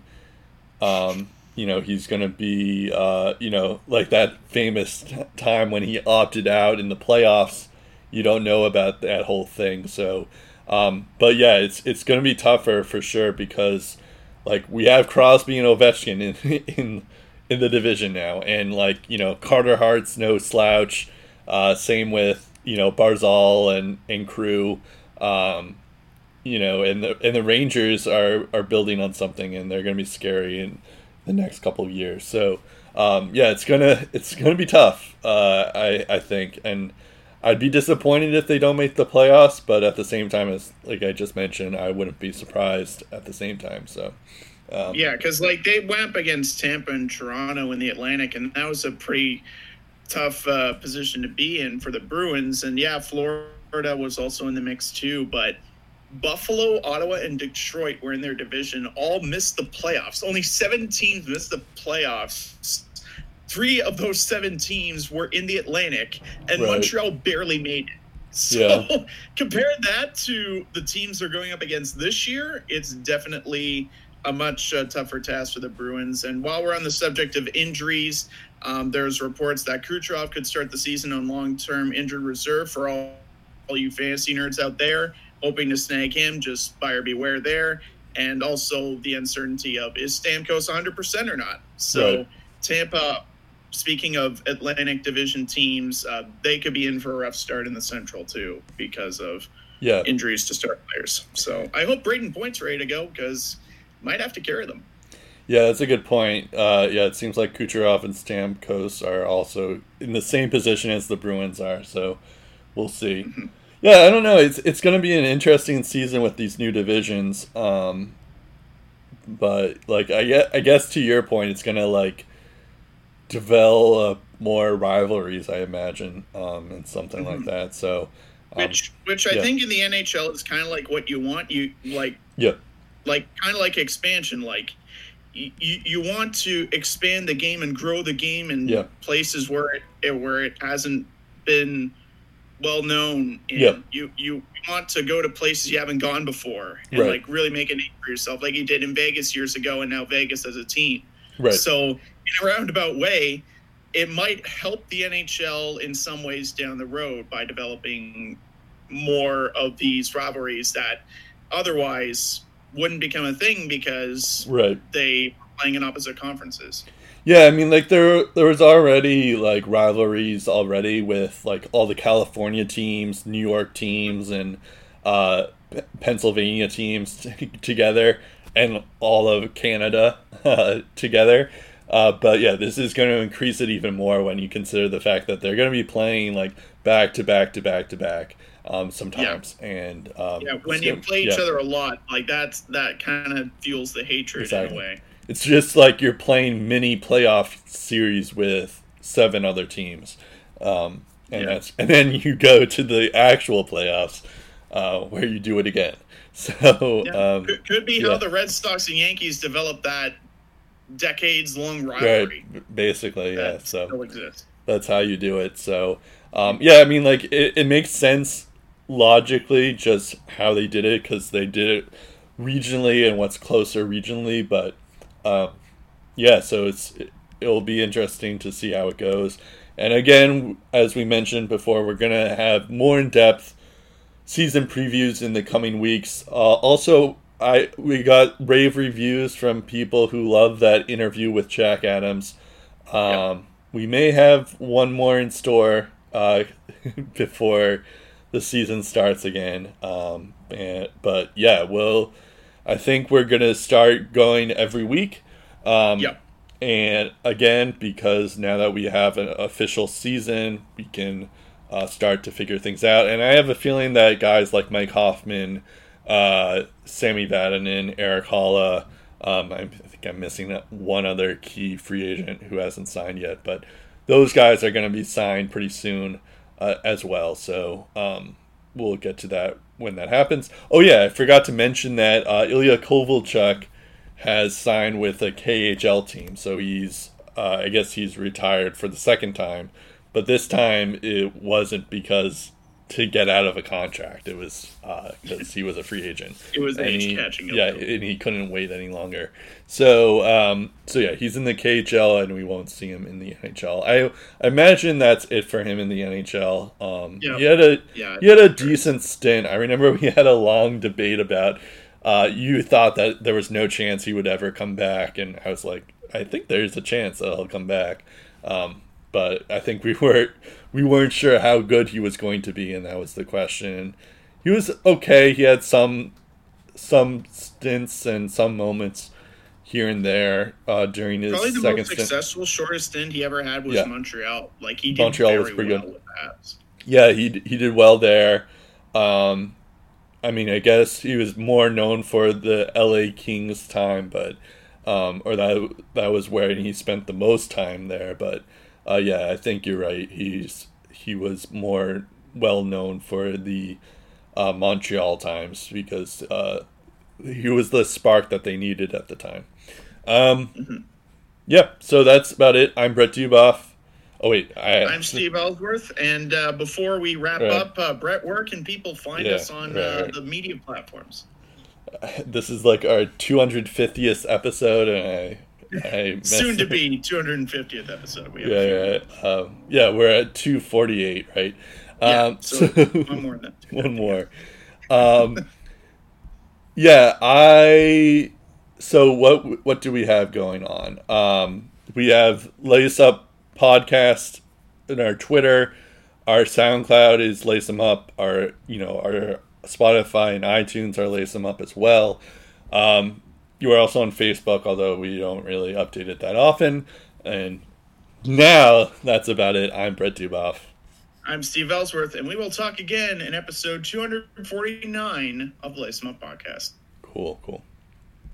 um, you know, he's going to be, uh, you know, like that famous time when he opted out in the playoffs. You don't know about that whole thing, so. Um, but yeah, it's it's going to be tougher for sure because like we have Crosby and Ovechkin in *laughs* in in the division now, and like you know Carter Hart's no slouch. Uh, same with you know Barzal and and crew. Um, you know, and the and the Rangers are are building on something, and they're going to be scary in the next couple of years. So um, yeah, it's gonna it's gonna be tough. Uh, I I think, and I'd be disappointed if they don't make the playoffs, but at the same time, as like I just mentioned, I wouldn't be surprised at the same time. So. Um, yeah, because like they went up against Tampa and Toronto in the Atlantic, and that was a pretty tough uh, position to be in for the Bruins. And yeah, Florida was also in the mix too, but Buffalo, Ottawa, and Detroit were in their division. All missed the playoffs. Only seven teams missed the playoffs. Three of those seven teams were in the Atlantic, and right. Montreal barely made it. So yeah. *laughs* compare that to the teams they're going up against this year. It's definitely a much uh, tougher task for the Bruins. And while we're on the subject of injuries, um, there's reports that Kucherov could start the season on long-term injured reserve for all, all you fantasy nerds out there, hoping to snag him. Just buyer beware there. And also the uncertainty of is Stamkos 100% or not. So right. Tampa, speaking of Atlantic Division teams, uh, they could be in for a rough start in the Central too because of yeah. injuries to star players. So I hope Brayden Point's ready to go because might have to carry them. Yeah, that's a good point. Uh, yeah, it seems like Kucherov and Stamkos are also in the same position as the Bruins are, so we'll see. Mm-hmm. Yeah, I don't know. It's it's going to be an interesting season with these new divisions. Um, but like I guess, I guess to your point, it's going to like develop more rivalries, I imagine, um, and something mm-hmm. like that. So, um, which which I yeah. think in the NHL is kind of like what you want. You like yeah like kind of like expansion like you, you want to expand the game and grow the game in yeah. places where it where it hasn't been well known and yeah. you you want to go to places you haven't gone before and right. like really make a name for yourself like you did in Vegas years ago and now Vegas as a team. Right. So in a roundabout way, it might help the NHL in some ways down the road by developing more of these rivalries that otherwise wouldn't become a thing because right. they playing in opposite conferences. Yeah, I mean, like there there was already like rivalries already with like all the California teams, New York teams, and uh, P- Pennsylvania teams t- *laughs* together, and all of Canada uh, *laughs* together. Uh, but yeah, this is going to increase it even more when you consider the fact that they're going to be playing like back to back to back to back um, sometimes. Yeah. And um, yeah, when you play each yeah. other a lot, like that's that kind of fuels the hatred exactly. in a way. It's just like you're playing mini playoff series with seven other teams, um, and yeah. that's and then you go to the actual playoffs uh, where you do it again. *laughs* So um, could, could, be how the Red Sox and Yankees developed that decades long rivalry. Right. Basically, yeah. So still that's how you do it. So um, yeah, I mean, like it, it makes sense logically just how they did it because they did it regionally and what's closer regionally. But um, yeah, so it's it, it'll be interesting to see how it goes. And again, as we mentioned before, we're gonna have more in depth season previews in the coming weeks. Uh, also, I we got rave reviews from people who love that interview with Jack Adams. Um, yep. We may have one more in store uh, *laughs* before the season starts again. Um, and, but yeah, well, I think we're gonna start going every week. Um, yeah. And again, because now that we have an official season, we can uh, start to figure things out. And I have a feeling that guys like Mike Hoffman, uh, Sami Vatanen, Erik Haula, um, I think I'm missing one other key free agent who hasn't signed yet, but those guys are going to be signed pretty soon uh, as well. So um, we'll get to that when that happens. Oh yeah, I forgot to mention that uh, Ilya Kovalchuk has signed with a KHL team, so he's uh, I guess he's retired for the second time, but this time it wasn't because to get out of a contract. It was because uh, he was a free agent. It was and age he- catching. Yeah, and he couldn't wait any longer. So, um, so yeah, he's in the KHL, and we won't see him in the NHL. I, I imagine that's it for him in the NHL. Um, Yeah. He had a Yeah, he had a decent stint. I remember we had a long debate about. Uh, you thought that there was no chance he would ever come back, and I was like, I think there's a chance that he'll come back. Um, but I think we weren't we weren't sure how good he was going to be, and that was the question. He was okay. He had some some stints and some moments here and there uh, during his Probably the second most stint. successful shortest stint he ever had was Yeah. Montreal. Like he did Montreal was pretty well good. Yeah, he he did well there. Um, I mean, I guess he was more known for the L.A. Kings time, but um, or that that was where he spent the most time there. But uh, yeah, I think you're right. He's he was more well known for the uh, Montreal times because uh, he was the spark that they needed at the time. Um, Yeah, so that's about it. I'm Brett Duboff. Oh wait, I, I'm Steve Ellsworth, and uh, before we wrap Right. up, uh, Brett, where can people find Yeah, us on right, uh, right. the media platforms? *laughs* this is like our 250th episode, and I, I *laughs* Soon to be 250th episode. We have Yeah, yeah, um, yeah. We're at 248, right? Yeah, Um, so one more than that. *laughs* one more. Um, yeah, I. So what what do we have going on? Um, we have Lace Up podcast in our Twitter. Our SoundCloud is Lace Them Up. Our you know our Spotify and iTunes are Lace Them Up as well. Um, you are also on Facebook, although we don't really update it that often. And now that's about it. I'm Brett Duboff. I'm Steve Ellsworth, and we will talk again in episode 249 of the Lace Up podcast. Cool, cool.